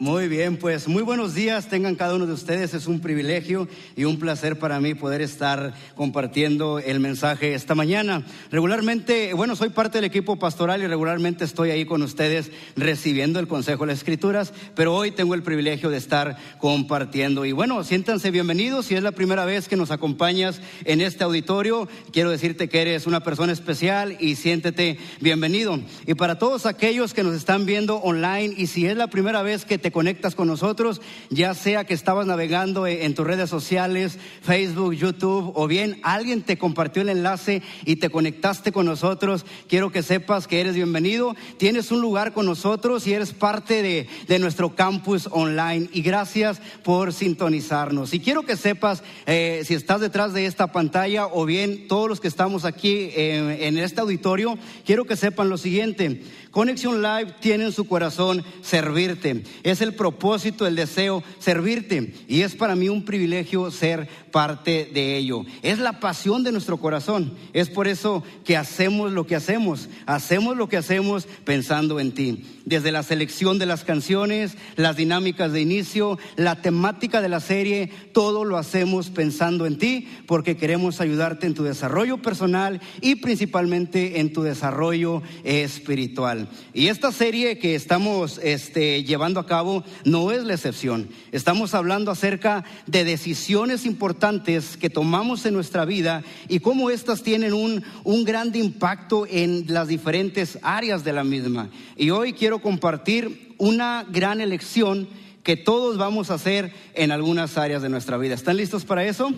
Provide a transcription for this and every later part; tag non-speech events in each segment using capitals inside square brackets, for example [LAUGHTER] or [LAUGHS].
Muy bien, pues muy buenos días tengan cada uno de ustedes. Es un privilegio y un placer para mí poder estar compartiendo el mensaje esta mañana. Regularmente, bueno, soy parte del equipo pastoral y regularmente estoy ahí con ustedes recibiendo el consejo de las escrituras, pero hoy tengo el privilegio de estar compartiendo. Y bueno, siéntanse bienvenidos. Si es la primera vez que nos acompañas en este auditorio, quiero decirte que eres una persona especial y siéntete bienvenido. Y para todos aquellos que nos están viendo online y si es la primera vez que te conectas con nosotros, ya sea que estabas navegando en tus redes sociales, Facebook, YouTube, o bien alguien te compartió el enlace y te conectaste con nosotros, quiero que sepas que eres bienvenido, tienes un lugar con nosotros y eres parte de, de nuestro campus online. Y gracias por sintonizarnos. Y quiero que sepas, eh, si estás detrás de esta pantalla o bien todos los que estamos aquí eh, en este auditorio, quiero que sepan lo siguiente. Conexión Live tiene en su corazón servirte. Es el propósito, el deseo, servirte. Y es para mí un privilegio ser parte de ello. Es la pasión de nuestro corazón. Es por eso que hacemos lo que hacemos. Hacemos lo que hacemos pensando en ti. Desde la selección de las canciones, las dinámicas de inicio, la temática de la serie, todo lo hacemos pensando en ti porque queremos ayudarte en tu desarrollo personal y principalmente en tu desarrollo espiritual. Y esta serie que estamos este, llevando a cabo no es la excepción. Estamos hablando acerca de decisiones importantes que tomamos en nuestra vida y cómo éstas tienen un, un gran impacto en las diferentes áreas de la misma. Y hoy quiero compartir una gran elección que todos vamos a hacer en algunas áreas de nuestra vida. ¿Están listos para eso?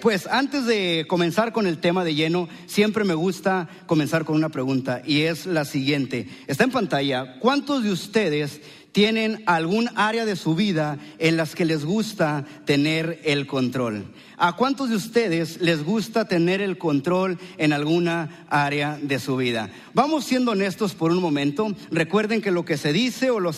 Pues antes de comenzar con el tema de lleno, siempre me gusta comenzar con una pregunta y es la siguiente. Está en pantalla, ¿cuántos de ustedes tienen algún área de su vida en las que les gusta tener el control? ¿A cuántos de ustedes les gusta tener el control en alguna área de su vida? Vamos siendo honestos por un momento. Recuerden que lo que se dice o lo,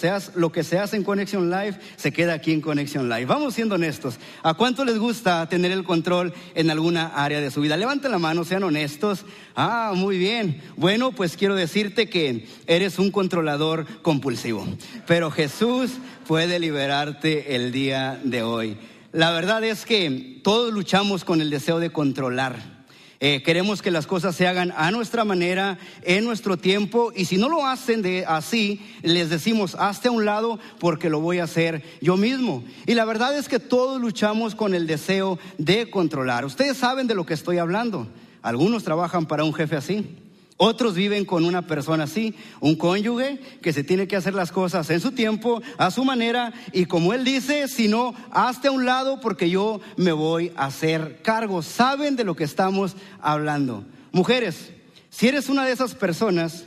que se hace en Connection Live se queda aquí en Connection Live. Vamos siendo honestos. ¿A cuántos les gusta tener el control en alguna área de su vida? Levanten la mano, sean honestos. Ah, muy bien. Bueno, pues quiero decirte que eres un controlador compulsivo. Pero Jesús puede liberarte el día de hoy. La verdad es que todos luchamos con el deseo de controlar. Eh, queremos que las cosas se hagan a nuestra manera, en nuestro tiempo, y si no lo hacen de así, les decimos, hazte a un lado porque lo voy a hacer yo mismo. Y la verdad es que todos luchamos con el deseo de controlar. Ustedes saben de lo que estoy hablando. Algunos trabajan para un jefe así. Otros viven con una persona así, un cónyuge que se tiene que hacer las cosas en su tiempo, a su manera, y como él dice, si no, hazte a un lado porque yo me voy a hacer cargo. Saben de lo que estamos hablando. Mujeres, si eres una de esas personas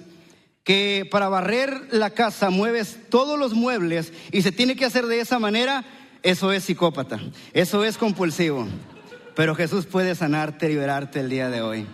que para barrer la casa mueves todos los muebles y se tiene que hacer de esa manera, eso es psicópata, eso es compulsivo. Pero Jesús puede sanarte, liberarte el día de hoy.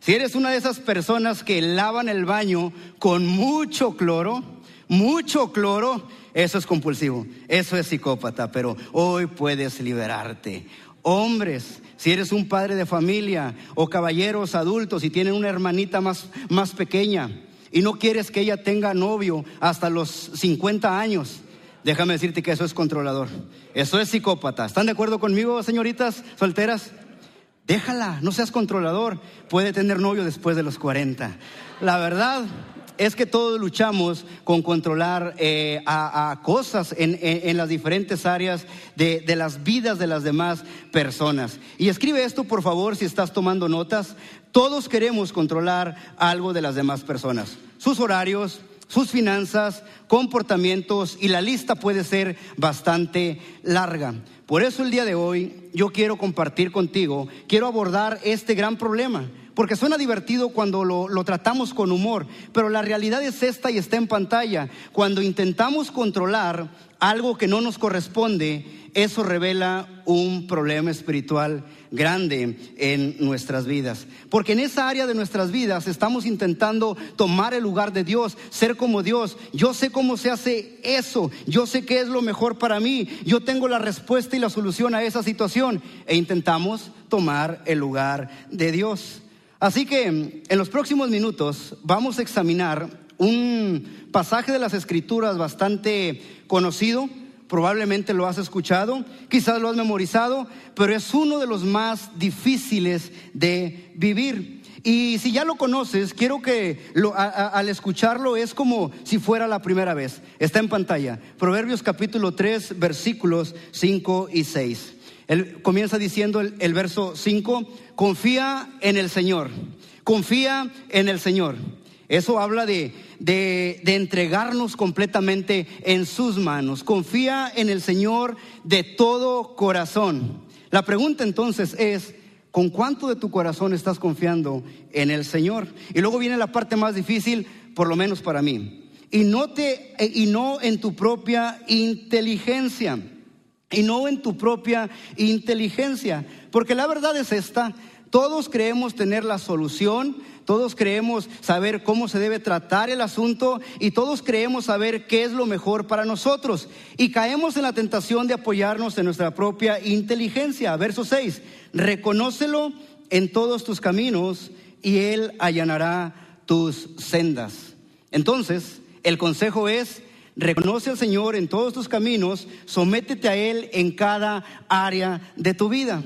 Si eres una de esas personas que lavan el baño con mucho cloro, mucho cloro, eso es compulsivo, eso es psicópata, pero hoy puedes liberarte. Hombres, si eres un padre de familia o caballeros adultos y tienen una hermanita más, más pequeña y no quieres que ella tenga novio hasta los 50 años, déjame decirte que eso es controlador, eso es psicópata. ¿Están de acuerdo conmigo, señoritas solteras? Déjala, no seas controlador. Puede tener novio después de los 40. La verdad es que todos luchamos con controlar eh, a, cosas en, las diferentes áreas de, de las vidas de las demás personas. Y escribe esto, por favor, si estás tomando notas. Todos queremos controlar algo de las demás personas. Sus horarios, sus finanzas, comportamientos y la lista puede ser bastante larga. Por eso el día de hoy yo quiero compartir contigo, quiero abordar este gran problema, porque suena divertido cuando lo, lo, tratamos con humor, pero la realidad es esta y está en pantalla. Cuando intentamos controlar algo que no nos corresponde, eso revela un problema espiritual grande en nuestras vidas. Porque en esa área de nuestras vidas estamos intentando tomar el lugar de Dios, ser como Dios. Yo sé cómo se hace eso, yo sé qué es lo mejor para mí, yo tengo la respuesta y la solución a esa situación e intentamos tomar el lugar de Dios. Así que en los próximos minutos vamos a examinar un pasaje de las escrituras bastante conocido probablemente lo has escuchado, quizás lo has memorizado, pero es uno de los más difíciles de vivir. Y si ya lo conoces, quiero que al escucharlo es como si fuera la primera vez. Está en pantalla. Proverbios capítulo 3, versículos 5 y 6. Él comienza diciendo el, el verso 5, confía en el Señor, confía en el Señor. Eso habla de, de, entregarnos completamente en sus manos. Confía en el Señor de todo corazón. La pregunta entonces es, ¿con cuánto de tu corazón estás confiando en el Señor? Y luego viene la parte más difícil, por lo menos para mí. Y no, te, y no en tu propia inteligencia. Y no en tu propia inteligencia. Porque la verdad es esta, todos creemos tener la solución, todos creemos saber cómo se debe tratar el asunto y todos creemos saber qué es lo mejor para nosotros. Y caemos en la tentación de apoyarnos en nuestra propia inteligencia. Verso 6, reconócelo en todos tus caminos y Él allanará tus sendas. Entonces, el consejo es, reconoce al Señor en todos tus caminos, sométete a Él en cada área de tu vida.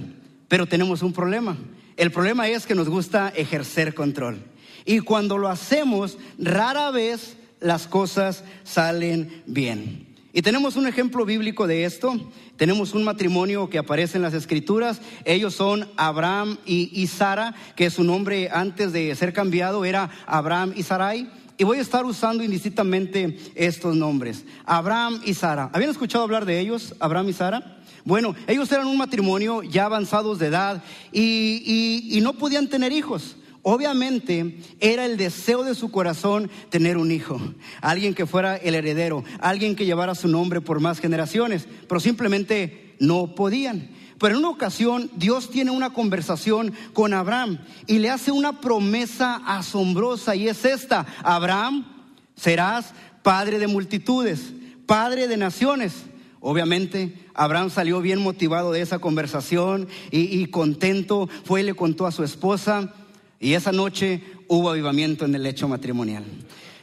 Pero tenemos un problema. El problema es que nos gusta ejercer control. Y cuando lo hacemos, rara vez las cosas salen bien. Y tenemos un ejemplo bíblico de esto. Tenemos un matrimonio que aparece en las escrituras. Ellos son Abraham y, Sara, que su nombre antes de ser cambiado era Abraham y Sarai. Y voy a estar usando indistintamente estos nombres. Abraham y Sara. ¿Habían escuchado hablar de ellos, Abraham y Sara? Bueno, ellos eran un matrimonio ya avanzados de edad y, no podían tener hijos. Obviamente era el deseo de su corazón tener un hijo, alguien que fuera el heredero, alguien que llevara su nombre por más generaciones, pero simplemente no podían. Pero en una ocasión Dios tiene una conversación con Abraham y le hace una promesa asombrosa y es esta, Abraham, serás padre de multitudes, padre de naciones. Obviamente, Abraham salió bien motivado de esa conversación y, contento, fue y le contó a su esposa y esa noche hubo avivamiento en el lecho matrimonial.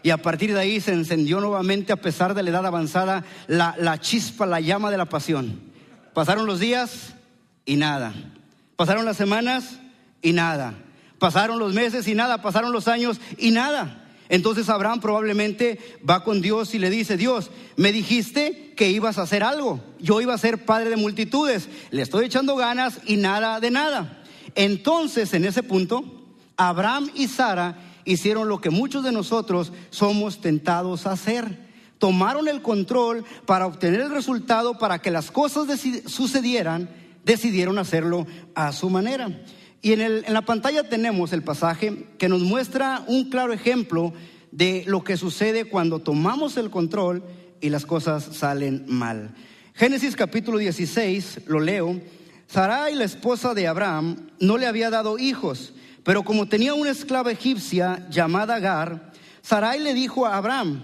Y a partir de ahí se encendió nuevamente, a pesar de la edad avanzada, la, la chispa, la llama de la pasión. Pasaron los días y nada. Pasaron las semanas y nada. Pasaron los meses y nada. Pasaron los años y nada. Entonces Abraham probablemente va con Dios y le dice, Dios, me dijiste que ibas a hacer algo, yo iba a ser padre de multitudes, le estoy echando ganas y nada de nada. Entonces en ese punto, Abraham y Sara hicieron lo que muchos de nosotros somos tentados a hacer. Tomaron el control para obtener el resultado, para que las cosas sucedieran, decidieron hacerlo a su manera. Y en, la pantalla tenemos el pasaje que nos muestra un claro ejemplo de lo que sucede cuando tomamos el control y las cosas salen mal. Génesis capítulo 16, lo leo. Sarai, la esposa de Abraham, no le había dado hijos, pero como tenía una esclava egipcia llamada Agar, Sarai le dijo a Abraham,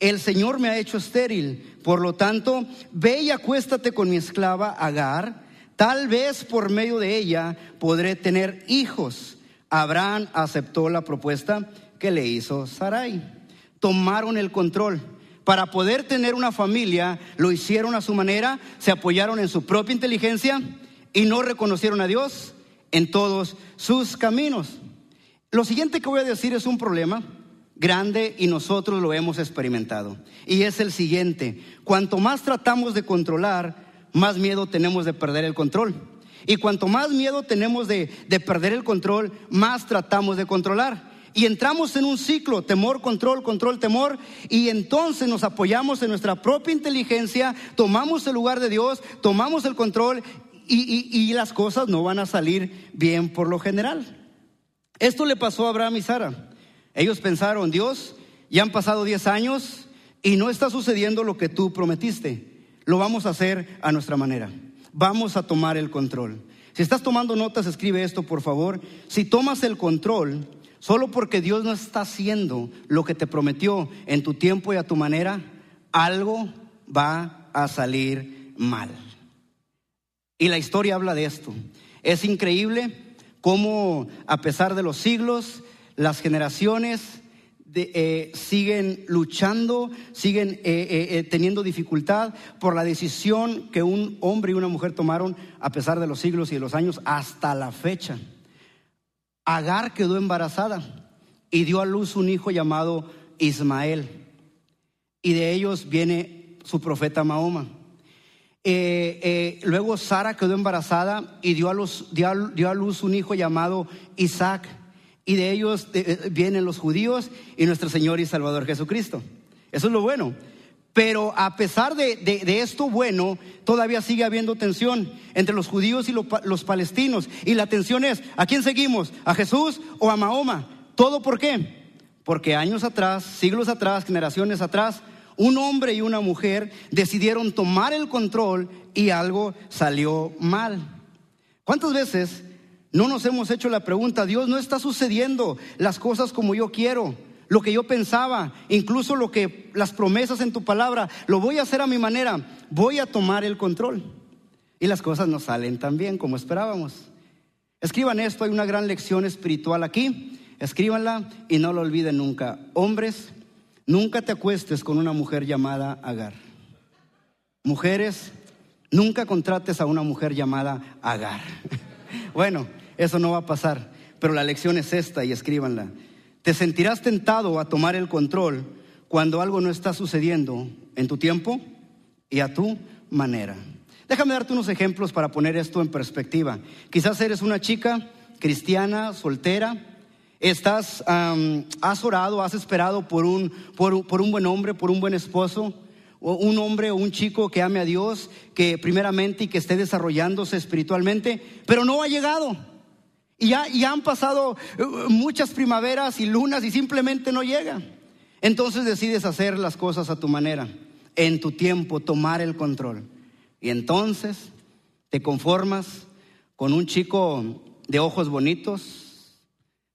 el Señor me ha hecho estéril, por lo tanto, ve y acuéstate con mi esclava Agar Tal vez por medio de ella podré tener hijos. Abraham aceptó la propuesta que le hizo Sarai. Tomaron el control. Para poder tener una familia, lo hicieron a su manera, se apoyaron en su propia inteligencia y no reconocieron a Dios en todos sus caminos. Lo siguiente que voy a decir es un problema grande y nosotros lo hemos experimentado. Y es el siguiente, cuanto más tratamos de controlar, más miedo tenemos de perder el control. Y cuanto más miedo tenemos de, perder el control, más tratamos de controlar. Y entramos en un ciclo, temor, control, control, temor, y entonces nos apoyamos en nuestra propia inteligencia, tomamos el lugar de Dios, tomamos el control y, y las cosas no van a salir bien por lo general. Esto le pasó a Abraham y Sara. Ellos pensaron, Dios, ya han pasado 10 años y no está sucediendo lo que tú prometiste. Lo vamos a hacer a nuestra manera. Vamos a tomar el control. Si estás tomando notas, escribe esto, por favor. Si tomas el control, solo porque Dios no está haciendo lo que te prometió en tu tiempo y a tu manera, algo va a salir mal. Y la historia habla de esto. Es increíble cómo a pesar de los siglos, las generaciones, eh, siguen luchando, siguen eh, eh, teniendo dificultad por la decisión que un hombre y una mujer tomaron a pesar de los siglos y de los años hasta la fecha. Agar quedó embarazada y dio a luz un hijo llamado Ismael. Y de ellos viene su profeta Mahoma. luego Sara quedó embarazada y dio a, luz, dio a luz un hijo llamado Isaac y de ellos eh, vienen los judíos y nuestro Señor y Salvador Jesucristo. Eso es lo bueno. Pero a pesar de, esto bueno, todavía sigue habiendo tensión entre los judíos y los palestinos. Y la tensión es, ¿a quién seguimos? ¿A Jesús o a Mahoma? ¿Todo por qué? Porque años atrás, siglos atrás, generaciones atrás, un hombre y una mujer decidieron tomar el control y algo salió mal. ¿Cuántas veces no nos hemos hecho la pregunta, Dios, no está sucediendo las cosas como yo quiero, lo que yo pensaba, incluso lo que las promesas en tu palabra, lo voy a hacer a mi manera, voy a tomar el control. Y las cosas no salen tan bien como esperábamos. Escriban esto, hay una gran lección espiritual aquí, escríbanla y no lo olviden nunca. Hombres, nunca te acuestes con una mujer llamada Agar. Mujeres, nunca contrates a una mujer llamada Agar. [LAUGHS] bueno, eso no va a pasar. Pero la lección es esta y escríbanla. Te sentirás tentado a tomar el control cuando algo no está sucediendo en tu tiempo y a tu manera. Déjame darte unos ejemplos para poner esto en perspectiva. Quizás eres una chica cristiana, soltera, estás, has orado, has esperado por un, por, por un buen hombre, por un buen esposo, o un hombre o un chico que ame a Dios, que primeramente y que esté desarrollándose espiritualmente, pero no ha llegado. Y ya, han pasado eh, muchas primaveras y lunas y simplemente no llega. Entonces decides hacer las cosas a tu manera, en tu tiempo, tomar el control. Y entonces te conformas con un chico de ojos bonitos,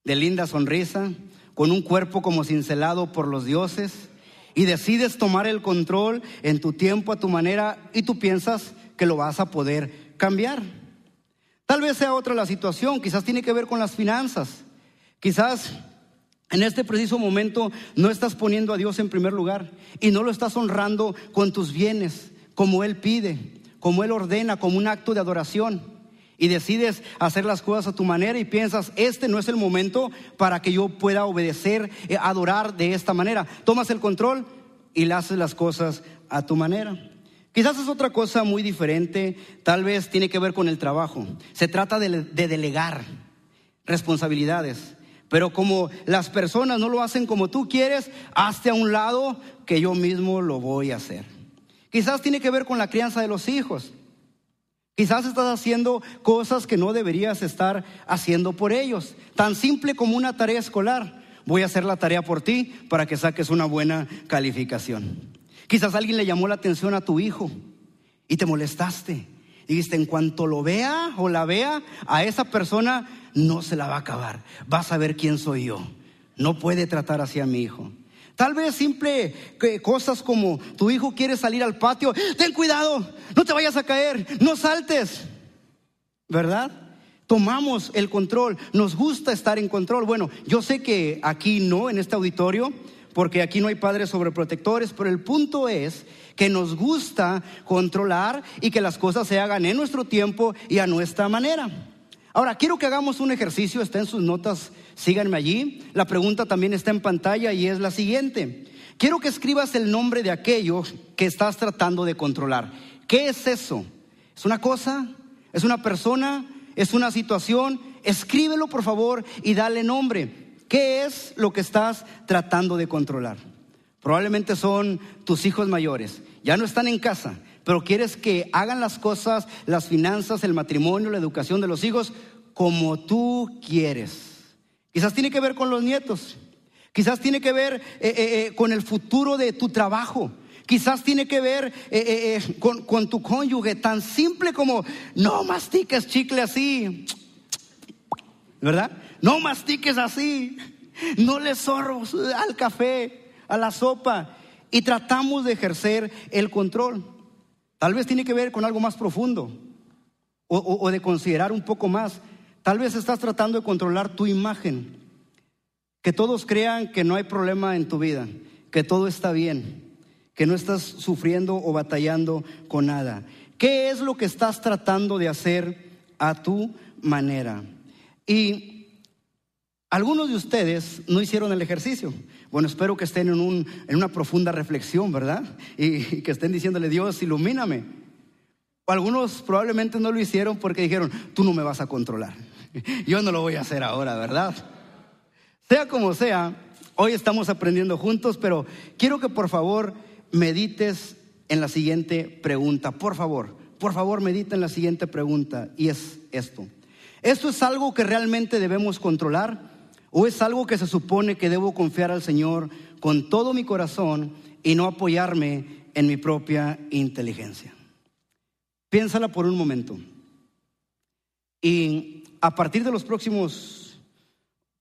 de linda sonrisa, con un cuerpo como cincelado por los dioses, y decides tomar el control en tu tiempo, a tu manera, y tú piensas que lo vas a poder cambiar. Tal vez sea otra la situación, quizás tiene que ver con las finanzas. Quizás en este preciso momento no estás poniendo a Dios en primer lugar y no lo estás honrando con tus bienes, como Él pide, como Él ordena, como un acto de adoración. Y decides hacer las cosas a tu manera y piensas, este no es el momento para que yo pueda obedecer, eh, adorar de esta manera. Tomas el control y haces las cosas a tu manera. Quizás es otra cosa muy diferente, tal vez tiene que ver con el trabajo. Se trata de, delegar responsabilidades. Pero como las personas no lo hacen como tú quieres, hazte a un lado que yo mismo lo voy a hacer. Quizás tiene que ver con la crianza de los hijos. Quizás estás haciendo cosas que no deberías estar haciendo por ellos. Tan simple como una tarea escolar. Voy a hacer la tarea por ti para que saques una buena calificación. Quizás alguien le llamó la atención a tu hijo y te molestaste. Y dijiste, en cuanto lo vea o la vea, a esa persona no se la va a acabar. Va a saber quién soy yo. No puede tratar así a mi hijo. Tal vez simple cosas como tu hijo quiere salir al patio. Ten cuidado, no te vayas a caer, no saltes. ¿Verdad? Tomamos el control, nos gusta estar en control. Bueno, yo sé que aquí no, en este auditorio, porque aquí no hay padres sobreprotectores, pero el punto es que nos gusta controlar y que las cosas se hagan en nuestro tiempo y a nuestra manera. Ahora, quiero que hagamos un ejercicio, está en sus notas, síganme allí. La pregunta también está en pantalla y es la siguiente. Quiero que escribas el nombre de aquello que estás tratando de controlar. ¿Qué es eso? ¿Es una cosa? ¿Es una persona? ¿Es una situación? Escríbelo por favor y dale nombre. ¿Qué es lo que estás tratando de controlar? Probablemente son tus hijos mayores. Ya no están en casa, pero quieres que hagan las cosas, las finanzas, el matrimonio, la educación de los hijos, como tú quieres. Quizás tiene que ver con los nietos. Quizás tiene que ver eh, eh, eh, con el futuro de tu trabajo. Quizás tiene que ver con, con tu cónyuge, tan simple como no mastiques chicle así. ¿Verdad? No mastiques así. No le zorros al café, a la sopa. Y tratamos de ejercer el control. Tal vez tiene que ver con algo más profundo. O, de considerar un poco más. Tal vez estás tratando de controlar tu imagen. Que todos crean que no hay problema en tu vida, que todo está bien, que no estás sufriendo o batallando con nada. ¿Qué es lo que estás tratando de hacer a tu manera? Y algunos de ustedes no hicieron el ejercicio. Bueno, espero que estén en, una profunda reflexión, ¿verdad? Y, que estén diciéndole, Dios, ilumíname. O algunos probablemente no lo hicieron porque dijeron, tú no me vas a controlar. [LAUGHS] Yo no lo voy a hacer ahora, ¿verdad? Sea como sea, hoy estamos aprendiendo juntos, pero quiero que por favor medites en la siguiente pregunta. Por favor, por favor medita en la siguiente pregunta. Y es esto. ¿Esto es algo que realmente debemos controlar? ¿O es algo que se supone que debo confiar al Señor con todo mi corazón y no apoyarme en mi propia inteligencia? Piénsala por un momento. Y a partir de los próximos,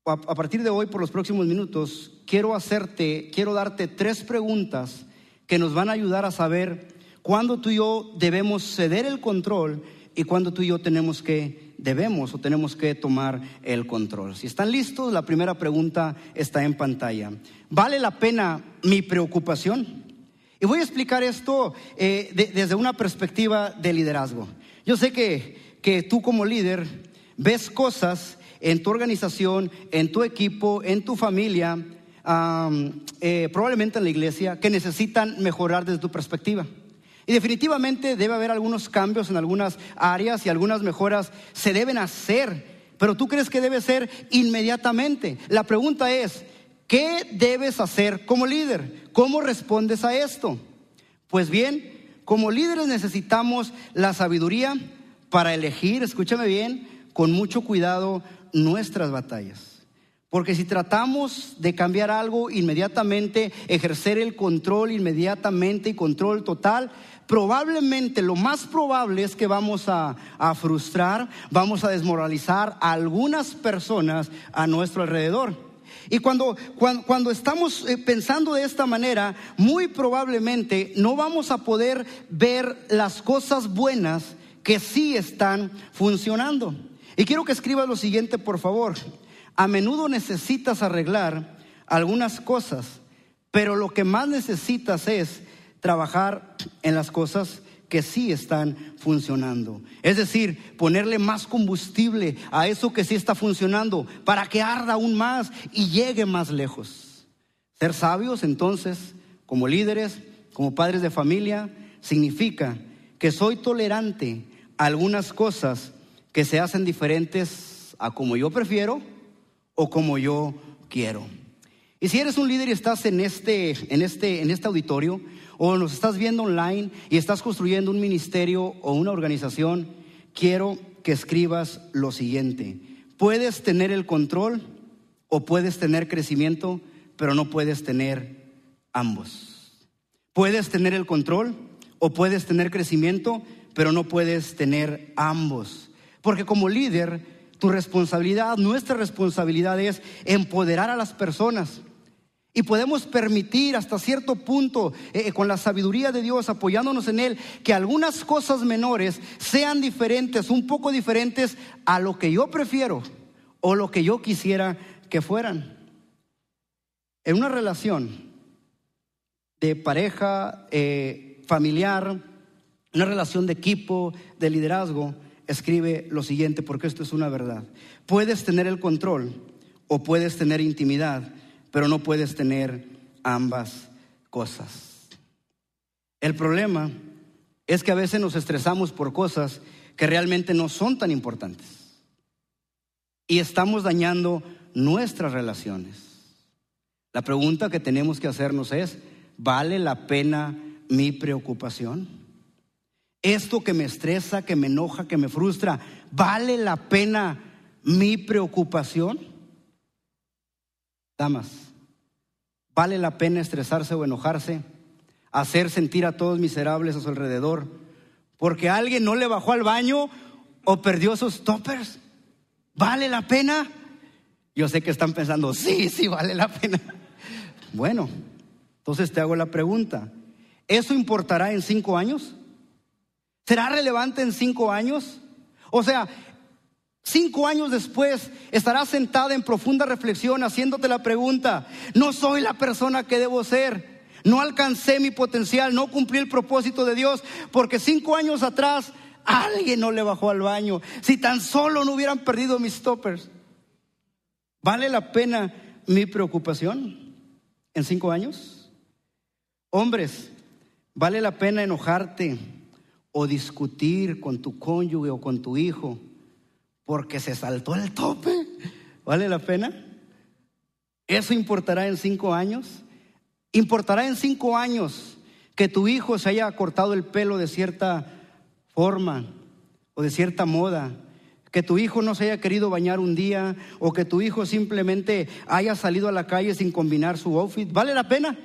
a partir de hoy, por los próximos minutos, quiero hacerte, quiero darte tres preguntas que nos van a ayudar a saber cuándo tú y yo debemos ceder el control y cuándo tú y yo tenemos que debemos o tenemos que tomar el control. Si están listos, la primera pregunta está en pantalla. ¿Vale la pena mi preocupación? Y voy a explicar esto eh, desde una perspectiva de liderazgo. Yo sé que, que tú como líder ves cosas en tu organización, en tu equipo, en tu familia, eh, probablemente en la iglesia, que necesitan mejorar desde tu perspectiva. Y definitivamente debe haber algunos cambios en algunas áreas y algunas mejoras se deben hacer, pero tú crees que debe ser inmediatamente. La pregunta es, ¿qué debes hacer como líder? ¿Cómo respondes a esto? Pues bien, como líderes necesitamos la sabiduría para elegir, escúchame bien, con mucho cuidado nuestras batallas. Porque si tratamos de cambiar algo inmediatamente, ejercer el control inmediatamente y control total, probablemente lo más probable es que vamos a, frustrar, vamos a desmoralizar a algunas personas a nuestro alrededor. Y cuando, cuando, estamos eh, pensando de esta manera, muy probablemente no vamos a poder ver las cosas buenas que sí están funcionando. Y quiero que escribas lo siguiente, por favor. A menudo necesitas arreglar algunas cosas, pero lo que más necesitas es trabajar en las cosas que sí están funcionando. Es decir, ponerle más combustible a eso que sí está funcionando para que arda aún más y llegue más lejos. Ser sabios entonces, como líderes, como padres de familia, significa que soy tolerante a algunas cosas que se hacen diferentes a como yo prefiero o como yo quiero. Y si eres un líder y estás en este, en este, en este auditorio, o nos estás viendo online y estás construyendo un ministerio o una organización, quiero que escribas lo siguiente. Puedes tener el control o puedes tener crecimiento, pero no puedes tener ambos. Puedes tener el control o puedes tener crecimiento, pero no puedes tener ambos. Porque como líder, tu responsabilidad, nuestra responsabilidad es empoderar a las personas y podemos permitir hasta cierto punto, eh, eh, con la sabiduría de Dios, apoyándonos en Él, que algunas cosas menores sean diferentes, un poco diferentes a lo que yo prefiero o lo que yo quisiera que fueran. En una relación de pareja, eh, familiar, una relación de equipo, de liderazgo, escribe lo siguiente, porque esto es una verdad. Puedes tener el control o puedes tener intimidad pero no puedes tener ambas cosas. El problema es que a veces nos estresamos por cosas que realmente no son tan importantes y estamos dañando nuestras relaciones. La pregunta que tenemos que hacernos es, ¿vale la pena mi preocupación? Esto que me estresa, que me enoja, que me frustra, ¿vale la pena mi preocupación? Damas, ¿vale la pena estresarse o enojarse? Hacer sentir a todos miserables a su alrededor porque alguien no le bajó al baño o perdió sus toppers. ¿Vale la pena? Yo sé que están pensando, sí, sí, vale la pena. [LAUGHS] Bueno, entonces te hago la pregunta, ¿eso importará en cinco años? ¿Será relevante en cinco años? O sea, Cinco años después estarás sentada en profunda reflexión haciéndote la pregunta, no soy la persona que debo ser, no alcancé mi potencial, no cumplí el propósito de Dios, porque cinco años atrás alguien no le bajó al baño, si tan solo no hubieran perdido mis toppers. ¿Vale la pena mi preocupación en cinco años? Hombres, ¿vale la pena enojarte o discutir con tu cónyuge o con tu hijo porque se saltó el tope? ¿Vale la pena? ¿Eso importará en cinco años? ¿Importará en cinco años que tu hijo se haya cortado el pelo de cierta forma o de cierta moda? Que tu hijo no se haya querido bañar un día o que tu hijo simplemente haya salido a la calle sin combinar su outfit. ¿Vale la pena?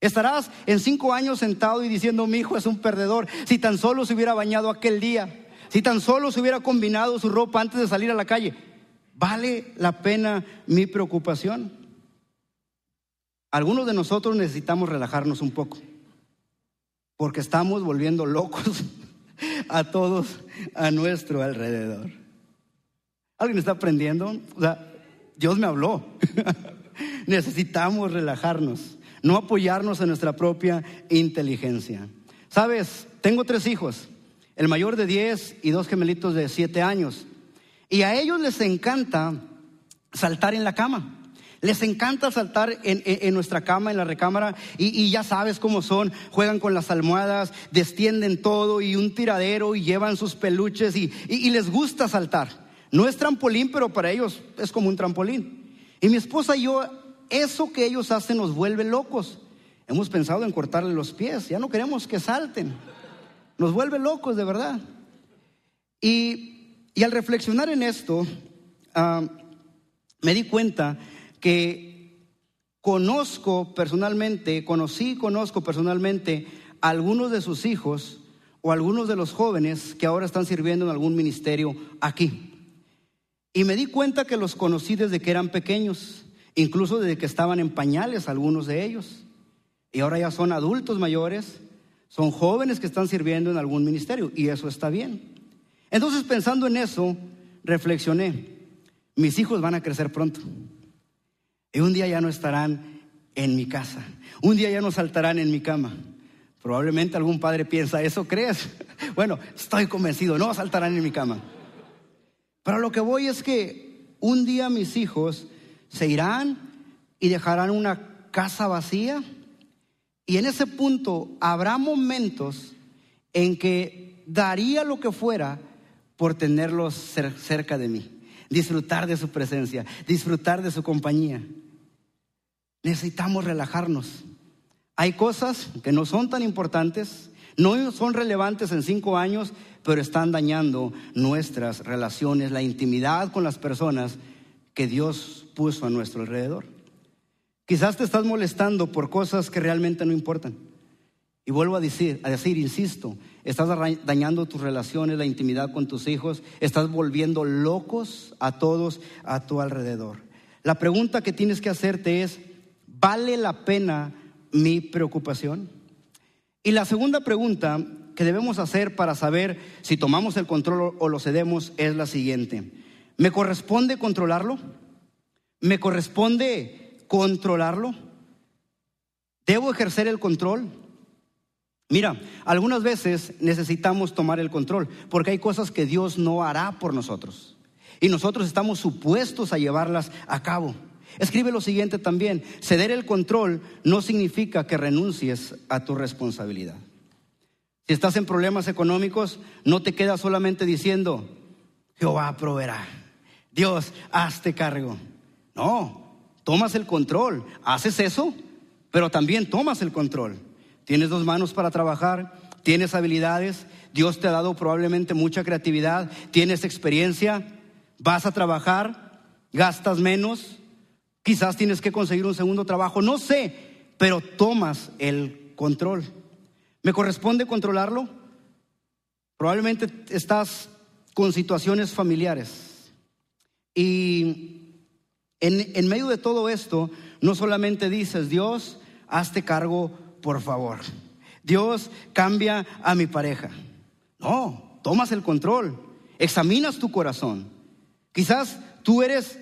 Estarás en cinco años sentado y diciendo mi hijo es un perdedor si tan solo se hubiera bañado aquel día, si tan solo se hubiera combinado su ropa antes de salir a la calle. ¿Vale la pena mi preocupación? Algunos de nosotros necesitamos relajarnos un poco porque estamos volviendo locos [LAUGHS] a todos a nuestro alrededor. ¿Alguien está aprendiendo? O sea, Dios me habló. [LAUGHS] Necesitamos relajarnos, no apoyarnos en nuestra propia inteligencia. Sabes, tengo tres hijos, el mayor de 10 y dos gemelitos de 7 años. Y a ellos les encanta saltar en la cama. Les encanta saltar en, nuestra cama, en la recámara, y, ya sabes cómo son. Juegan con las almohadas, destienden todo y un tiradero y llevan sus peluches y, y les gusta saltar. No es trampolín, pero para ellos es como un trampolín. Y mi esposa y yo, eso que ellos hacen nos vuelve locos. Hemos pensado en cortarle los pies, ya no queremos que salten. Nos vuelve locos, de verdad. Y, al reflexionar en esto, ah, me di cuenta que conozco personalmente, conocí y conozco personalmente a algunos de sus hijos o algunos de los jóvenes que ahora están sirviendo en algún ministerio aquí. Y me di cuenta que los conocí desde que eran pequeños, incluso desde que estaban en pañales algunos de ellos. Y ahora ya son adultos mayores, son jóvenes que están sirviendo en algún ministerio y eso está bien. Entonces pensando en eso, reflexioné, mis hijos van a crecer pronto. Y un día ya no estarán en mi casa. Un día ya no saltarán en mi cama. Probablemente algún padre piensa, ¿eso crees? [LAUGHS] Bueno, estoy convencido, no saltarán en mi cama. Pero lo que voy es que un día mis hijos se irán y dejarán una casa vacía. Y en ese punto habrá momentos en que daría lo que fuera por tenerlos cerca de mí, disfrutar de su presencia, disfrutar de su compañía necesitamos relajarnos. Hay cosas que no son tan importantes, no son relevantes en cinco años, pero están dañando nuestras relaciones, la intimidad con las personas que Dios puso a nuestro alrededor. Quizás te estás molestando por cosas que realmente no importan. Y vuelvo a decir, a decir, insisto, estás dañando tus relaciones, la intimidad con tus hijos, estás volviendo locos a todos a tu alrededor. La pregunta que tienes que hacerte es, ¿Vale la pena mi preocupación? Y la segunda pregunta que debemos hacer para saber si tomamos el control o lo cedemos es la siguiente. ¿Me corresponde controlarlo? ¿Me corresponde controlarlo? ¿Debo ejercer el control? Mira, algunas veces necesitamos tomar el control porque hay cosas que Dios no hará por nosotros y nosotros estamos supuestos a llevarlas a cabo. Escribe lo siguiente también, ceder el control no significa que renuncies a tu responsabilidad. Si estás en problemas económicos, no te quedas solamente diciendo, Jehová proveerá, Dios, hazte cargo. No, tomas el control, haces eso, pero también tomas el control. Tienes dos manos para trabajar, tienes habilidades, Dios te ha dado probablemente mucha creatividad, tienes experiencia, vas a trabajar, gastas menos, Quizás tienes que conseguir un segundo trabajo, no sé, pero tomas el control. ¿Me corresponde controlarlo? Probablemente estás con situaciones familiares. Y en, medio de todo esto, no solamente dices, Dios, hazte cargo, por favor. Dios, cambia a mi pareja. No, tomas el control examinas tu corazón. Quizás tú eres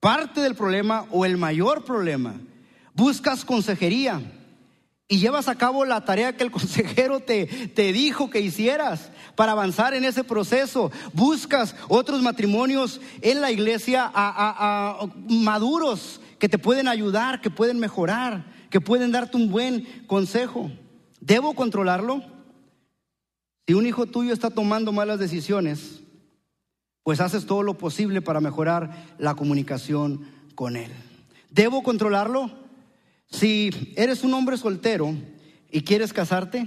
parte del problema o el mayor problema. Buscas consejería y llevas a cabo la tarea que el [LAUGHS] consejero te, te dijo que hicieras para avanzar en ese proceso. Buscas otros matrimonios en la iglesia a, maduros que te pueden ayudar, que pueden mejorar, que pueden darte un buen consejo. ¿Debo controlarlo? Si un hijo tuyo está tomando malas decisiones, pues haces todo lo posible para mejorar la comunicación con él. ¿Debo controlarlo? Si eres un hombre soltero y quieres casarte,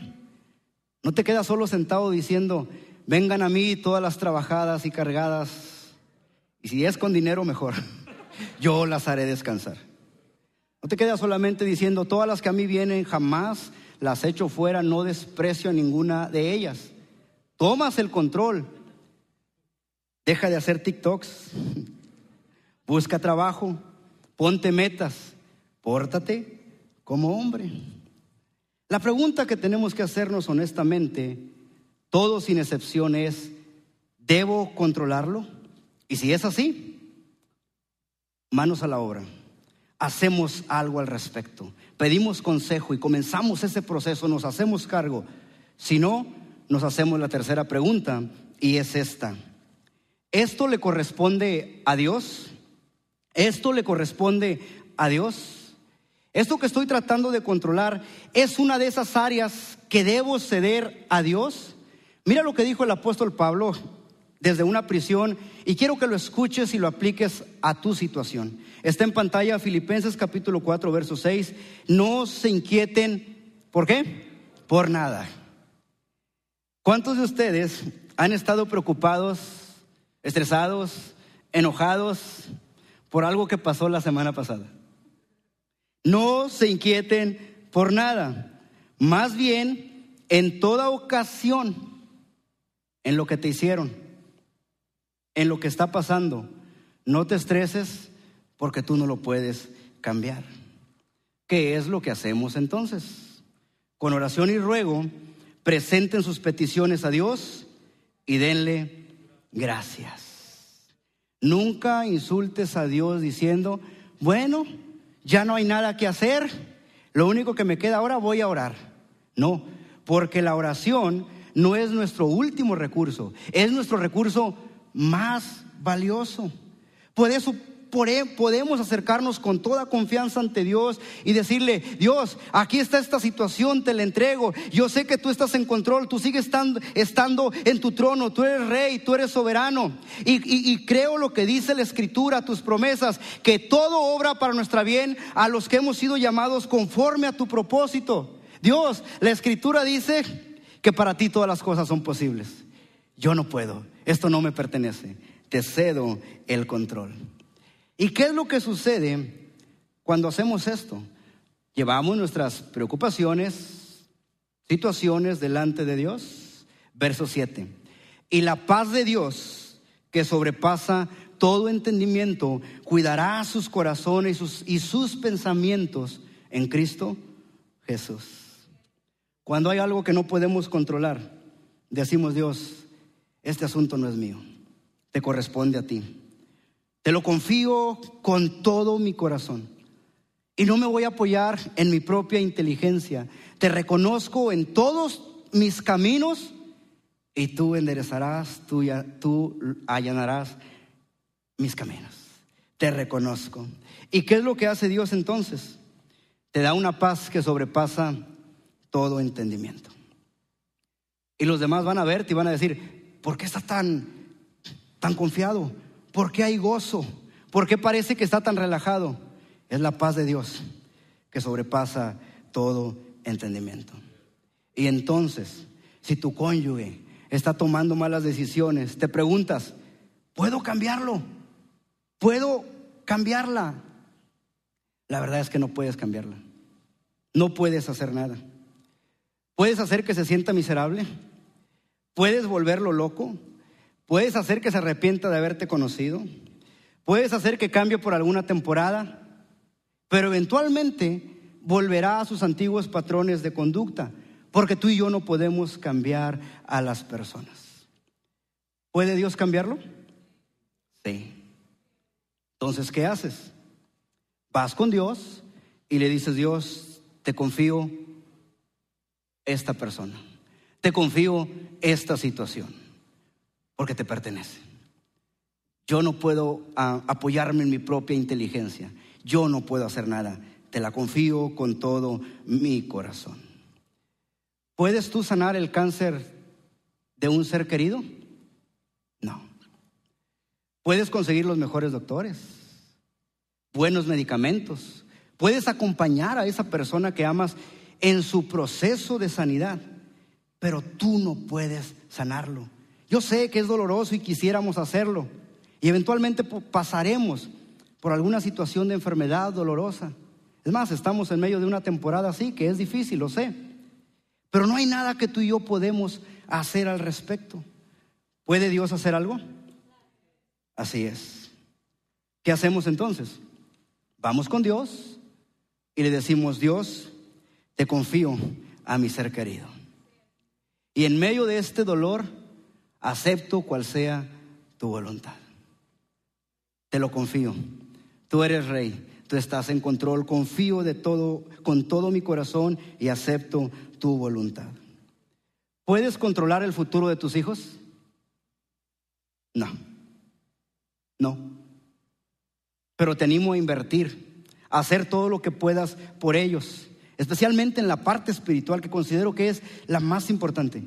no te quedas solo sentado diciendo, vengan a mí todas las trabajadas y cargadas, y si es con dinero mejor, [LAUGHS] yo las haré descansar. No te quedas solamente diciendo, todas las que a mí vienen jamás las echo fuera, no desprecio a ninguna de ellas. Tomas el control Deja de hacer TikToks. Busca trabajo. Ponte metas. Pórtate como hombre. La pregunta que tenemos que hacernos honestamente, todos sin excepción, es, ¿debo controlarlo? Y si es así, manos a la obra. Hacemos algo al respecto. Pedimos consejo y comenzamos ese proceso, nos hacemos cargo. Si no, nos hacemos la tercera pregunta y es esta. ¿Esto le corresponde a Dios? ¿Esto le corresponde a Dios? Esto que estoy tratando de controlar es una de esas áreas que debo ceder a Dios. Mira lo que dijo el apóstol Pablo desde una prisión y quiero que lo escuches y lo apliques a tu situación. Está en pantalla Filipenses capítulo 4, verso 6. No se inquieten, ¿por qué? Por nada. ¿Cuántos de ustedes han estado preocupados estresados, enojados por algo que pasó la semana pasada. No se inquieten por nada, más bien en toda ocasión, en lo que te hicieron, en lo que está pasando, no te estreses porque tú no lo puedes cambiar. ¿Qué es lo que hacemos entonces? Con oración y ruego, presenten sus peticiones a Dios y denle gracias. Nunca insultes a Dios diciendo, bueno, ya no hay nada que hacer, lo único que me queda ahora voy a orar. No, porque la oración no es nuestro último recurso, es nuestro recurso más valioso. Por eso podemos acercarnos con toda confianza ante Dios y decirle, Dios, aquí está esta situación, te la entrego. Yo sé que tú estás en control, tú sigues estando, en tu trono, tú eres rey, tú eres soberano. Y, y creo lo que dice la escritura, tus promesas, que todo obra para nuestra bien a los que hemos sido llamados conforme a tu propósito. Dios, la escritura dice que para ti todas las cosas son posibles. Yo no puedo, esto no me pertenece, te cedo el control. ¿Y qué es lo que sucede cuando hacemos esto? Llevamos nuestras preocupaciones, situaciones delante de Dios. Verso 7. Y la paz de Dios, que sobrepasa todo entendimiento, cuidará sus corazones y sus, y sus pensamientos en Cristo Jesús. Cuando hay algo que no podemos controlar, decimos Dios, este asunto no es mío, te corresponde a ti. Te lo confío con todo mi corazón. Y no me voy a apoyar en mi propia inteligencia. Te reconozco en todos mis caminos y tú enderezarás, tú, allanarás mis caminos. Te reconozco. ¿Y qué es lo que hace Dios entonces? Te da una paz que sobrepasa todo entendimiento. Y los demás van a verte y van a decir, ¿por qué estás tan, tan confiado? ¿Por qué hay gozo? ¿Por qué parece que está tan relajado? Es la paz de Dios que sobrepasa todo entendimiento. Y entonces, si tu cónyuge está tomando malas decisiones, te preguntas, ¿puedo cambiarlo? ¿Puedo cambiarla? La verdad es que no puedes cambiarla. No puedes hacer nada. ¿Puedes hacer que se sienta miserable? ¿Puedes volverlo loco? Puedes hacer que se arrepienta de haberte conocido. Puedes hacer que cambie por alguna temporada. Pero eventualmente volverá a sus antiguos patrones de conducta. Porque tú y yo no podemos cambiar a las personas. ¿Puede Dios cambiarlo? Sí. Entonces, ¿qué haces? Vas con Dios y le dices, Dios, te confío esta persona, te confío esta situación, porque te pertenece. Yo no puedo ah, apoyarme en mi propia inteligencia, yo no puedo hacer nada, te la confío con todo mi corazón. ¿Puedes tú sanar el cáncer de un ser querido? No. ¿Puedes conseguir los mejores doctores? Buenos medicamentos. ¿Puedes acompañar a esa persona que amas en su proceso de sanidad? Pero tú no puedes sanarlo. Yo sé que es doloroso y quisiéramos hacerlo. Y eventualmente pasaremos por alguna situación de enfermedad dolorosa. Es más, estamos en medio de una temporada así, que es difícil, lo sé. Pero no hay nada que tú y yo podemos hacer al respecto. ¿Puede Dios hacer algo? Así es. ¿Qué hacemos entonces? Vamos con Dios y le decimos, Dios, te confío a mi ser querido. Y en medio de este dolor, acepto cual sea tu voluntad. Te lo confío. Tú eres rey, tú estás en control, confío de todo con todo mi corazón y acepto tu voluntad. ¿Puedes controlar el futuro de tus hijos? No. No. Pero te animo a invertir, a hacer todo lo que puedas por ellos, especialmente en la parte espiritual que considero que es la más importante.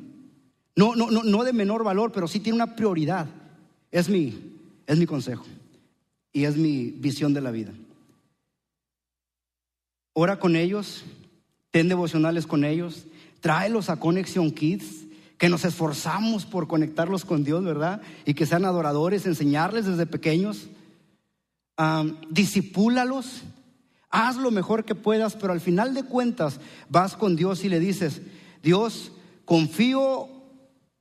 No, no, no, no de menor valor, pero sí tiene una prioridad. Es mi, es mi consejo y es mi visión de la vida. Ora con ellos, ten devocionales con ellos, tráelos a Connection Kids, que nos esforzamos por conectarlos con Dios, ¿verdad? Y que sean adoradores, enseñarles desde pequeños. Um, disipúlalos, haz lo mejor que puedas, pero al final de cuentas vas con Dios y le dices, Dios, confío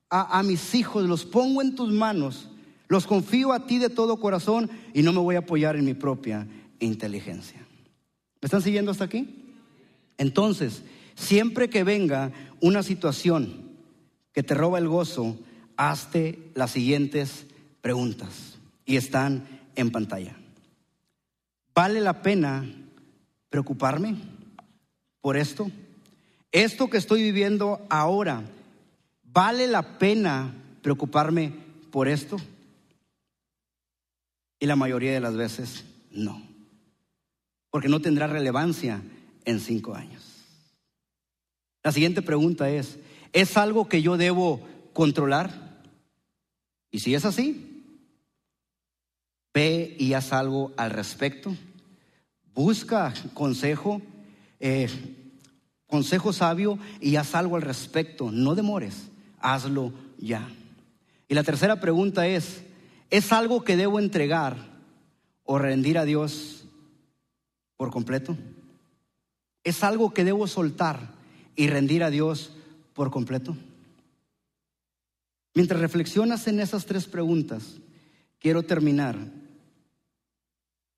a, mis hijos, los pongo en tus manos los confío a ti de todo corazón y no me voy a apoyar en mi propia inteligencia. ¿Me están siguiendo hasta aquí? Entonces, siempre que venga una situación que te roba el gozo, hazte las siguientes preguntas y están en pantalla. ¿Vale la pena preocuparme por esto? Esto que estoy viviendo ahora, ¿vale la pena preocuparme por esto? Y la mayoría de las veces no. Porque no tendrá relevancia en cinco años. La siguiente pregunta es, ¿es algo que yo debo controlar? Y si es así, ve y haz algo al respecto. Busca consejo, eh, consejo sabio y haz algo al respecto. No demores, hazlo ya. Y la tercera pregunta es, ¿Es algo que debo entregar o rendir a Dios por completo? ¿Es algo que debo soltar y rendir a Dios por completo? Mientras reflexionas en esas tres preguntas, quiero terminar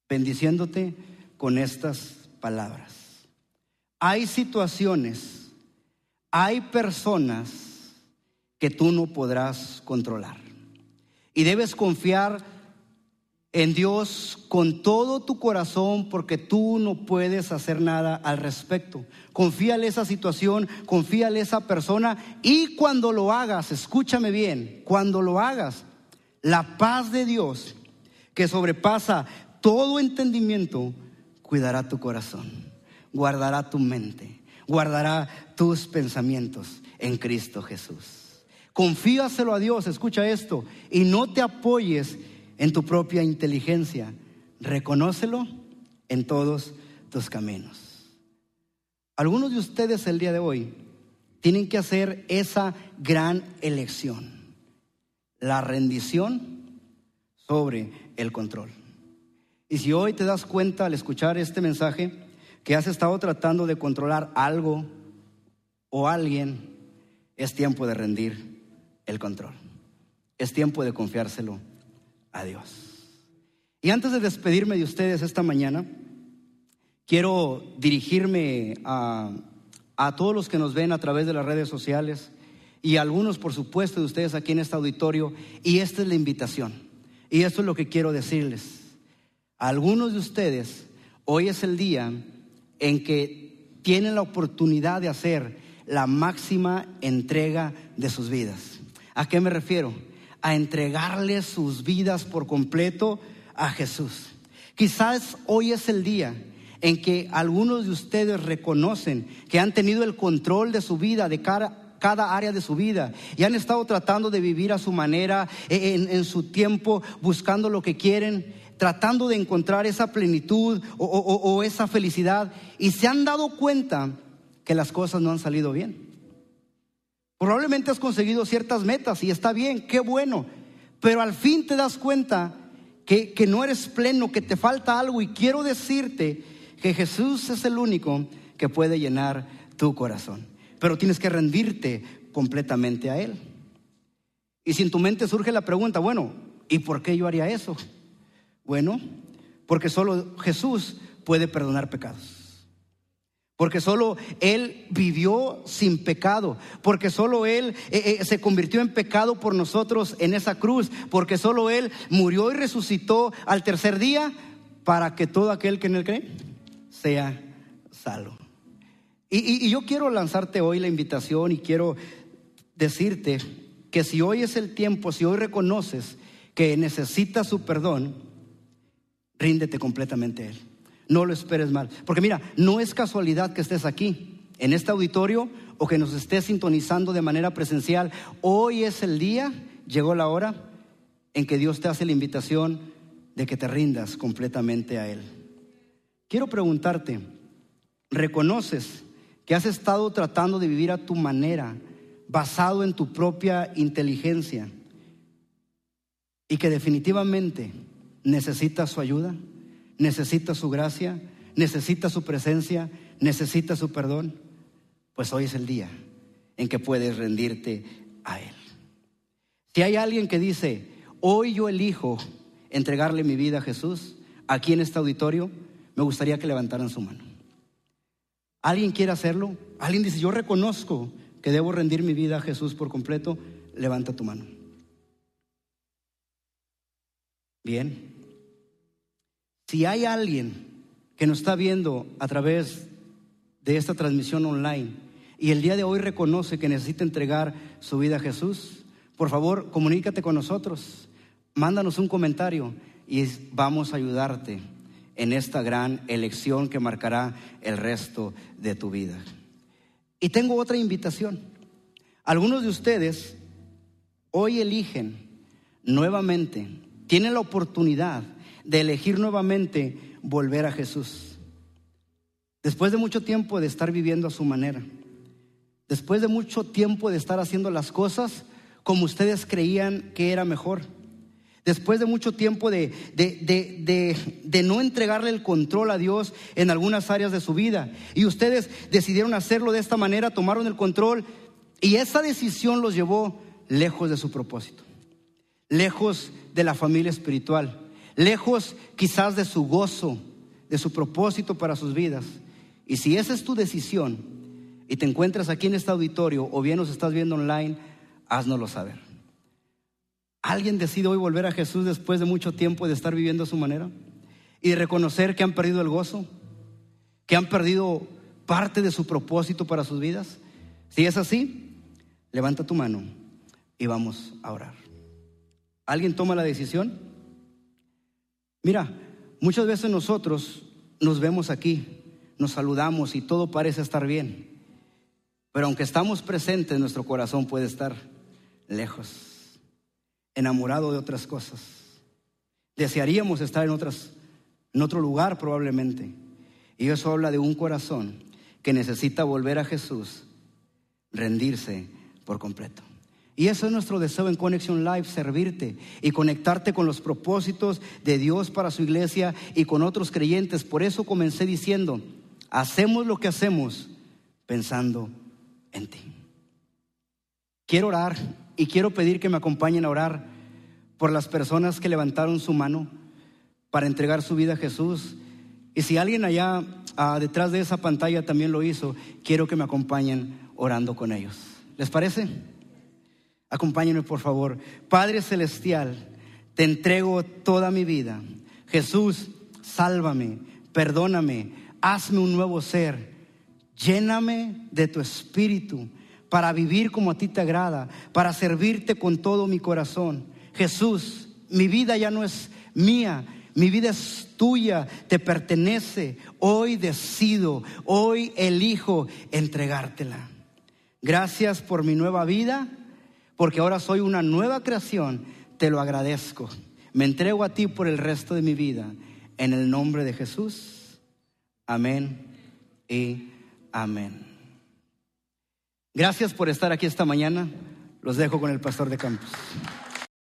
bendiciéndote con estas palabras. Hay situaciones, hay personas que tú no podrás controlar. Y debes confiar en Dios con todo tu corazón porque tú no puedes hacer nada al respecto. Confíale esa situación, confíale esa persona y cuando lo hagas, escúchame bien, cuando lo hagas, la paz de Dios que sobrepasa todo entendimiento, cuidará tu corazón, guardará tu mente, guardará tus pensamientos en Cristo Jesús. Confíaselo a Dios, escucha esto, y no te apoyes en tu propia inteligencia. Reconócelo en todos tus caminos. Algunos de ustedes el día de hoy tienen que hacer esa gran elección, la rendición sobre el control. Y si hoy te das cuenta al escuchar este mensaje que has estado tratando de controlar algo o alguien, es tiempo de rendir el control. Es tiempo de confiárselo a Dios. Y antes de despedirme de ustedes esta mañana, quiero dirigirme a, a todos los que nos ven a través de las redes sociales y algunos, por supuesto, de ustedes aquí en este auditorio, y esta es la invitación. Y esto es lo que quiero decirles. algunos de ustedes, hoy es el día en que tienen la oportunidad de hacer la máxima entrega de sus vidas. ¿A qué me refiero? A entregarle sus vidas por completo a Jesús. Quizás hoy es el día en que algunos de ustedes reconocen que han tenido el control de su vida, de cada área de su vida y han estado tratando de vivir a su manera, en, su tiempo, buscando lo que quieren, tratando de encontrar esa plenitud o esa felicidad y se han dado cuenta que las cosas no han salido bien. Probablemente has conseguido ciertas metas y está bien, qué bueno, pero al fin te das cuenta que, que no eres pleno, que te falta algo y quiero decirte que Jesús es el único que puede llenar tu corazón, pero tienes que rendirte completamente a Él. Y si en tu mente surge la pregunta, bueno, ¿y por qué yo haría eso? Bueno, porque solo Jesús puede perdonar pecados. Porque solo Él vivió sin pecado. Porque solo Él eh, eh, se convirtió en pecado por nosotros en esa cruz. Porque solo Él murió y resucitó al tercer día para que todo aquel que en Él cree sea salvo. Y, y yo quiero lanzarte hoy la invitación y quiero decirte que si hoy es el tiempo, si hoy reconoces que necesitas su perdón, ríndete completamente a Él. No lo esperes mal. Porque mira, no es casualidad que estés aquí, en este auditorio, o que nos estés sintonizando de manera presencial. Hoy es el día, llegó la hora en que Dios te hace la invitación de que te rindas completamente a Él. Quiero preguntarte, ¿reconoces que has estado tratando de vivir a tu manera, basado en tu propia inteligencia, y que definitivamente necesitas su ayuda? Necesita su gracia, necesita su presencia, necesita su perdón, pues hoy es el día en que puedes rendirte a Él. Si hay alguien que dice, hoy yo elijo entregarle mi vida a Jesús, aquí en este auditorio, me gustaría que levantaran su mano. ¿Alguien quiere hacerlo? ¿Alguien dice, yo reconozco que debo rendir mi vida a Jesús por completo? Levanta tu mano. Bien, si hay alguien que nos está viendo a través de esta transmisión online y el día de hoy reconoce que necesita entregar su vida a Jesús, por favor, comunícate con nosotros, mándanos un comentario y vamos a ayudarte en esta gran elección que marcará el resto de tu vida. Y tengo otra invitación. Algunos de ustedes hoy eligen nuevamente, tienen la oportunidad de elegir nuevamente volver a Jesús. Después de mucho tiempo de estar viviendo a su manera, después de mucho tiempo de estar haciendo las cosas como ustedes creían que era mejor, después de mucho tiempo de, de, no entregarle el control a Dios en algunas áreas de su vida, y ustedes decidieron hacerlo de esta manera, tomaron el control, y esa decisión los llevó lejos de su propósito, lejos de la familia espiritual lejos quizás de su gozo, de su propósito para sus vidas. Y si esa es tu decisión y te encuentras aquí en este auditorio o bien nos estás viendo online, háznoslo saber. ¿Alguien decide hoy volver a Jesús después de mucho tiempo de estar viviendo a su manera? Y reconocer que han perdido el gozo, que han perdido parte de su propósito para sus vidas. Si es así, levanta tu mano y vamos a orar. ¿Alguien toma la decisión? Mira, muchas veces nosotros nos vemos aquí, nos saludamos y todo parece estar bien. Pero aunque estamos presentes, nuestro corazón puede estar lejos, enamorado de otras cosas. Desearíamos estar en, otras, en otro lugar probablemente. Y eso habla de un corazón que necesita volver a Jesús, rendirse por completo. Y eso es nuestro deseo en Conexión Live, servirte y conectarte con los propósitos de Dios para su iglesia y con otros creyentes. Por eso comencé diciendo, hacemos lo que hacemos pensando en ti. Quiero orar y quiero pedir que me acompañen a orar por las personas que levantaron su mano para entregar su vida a Jesús. Y si alguien allá ah, detrás de esa pantalla también lo hizo, quiero que me acompañen orando con ellos. ¿Les parece? Acompáñenme, por favor. Padre Celestial, te entrego toda mi vida. Jesús, sálvame, perdóname, hazme un nuevo ser. Lléname de tu espíritu para vivir como a ti te agrada, para servirte con todo mi corazón. Jesús, mi vida ya no es mía, mi vida es tuya, te pertenece. Hoy decido, hoy elijo entregártela. Gracias por mi nueva vida, porque ahora soy una nueva creación. Te lo agradezco. Me entrego a ti por el resto de mi vida. En el nombre de Jesús. Amén y amén. Gracias por estar aquí esta mañana. Los dejo con el pastor de campus.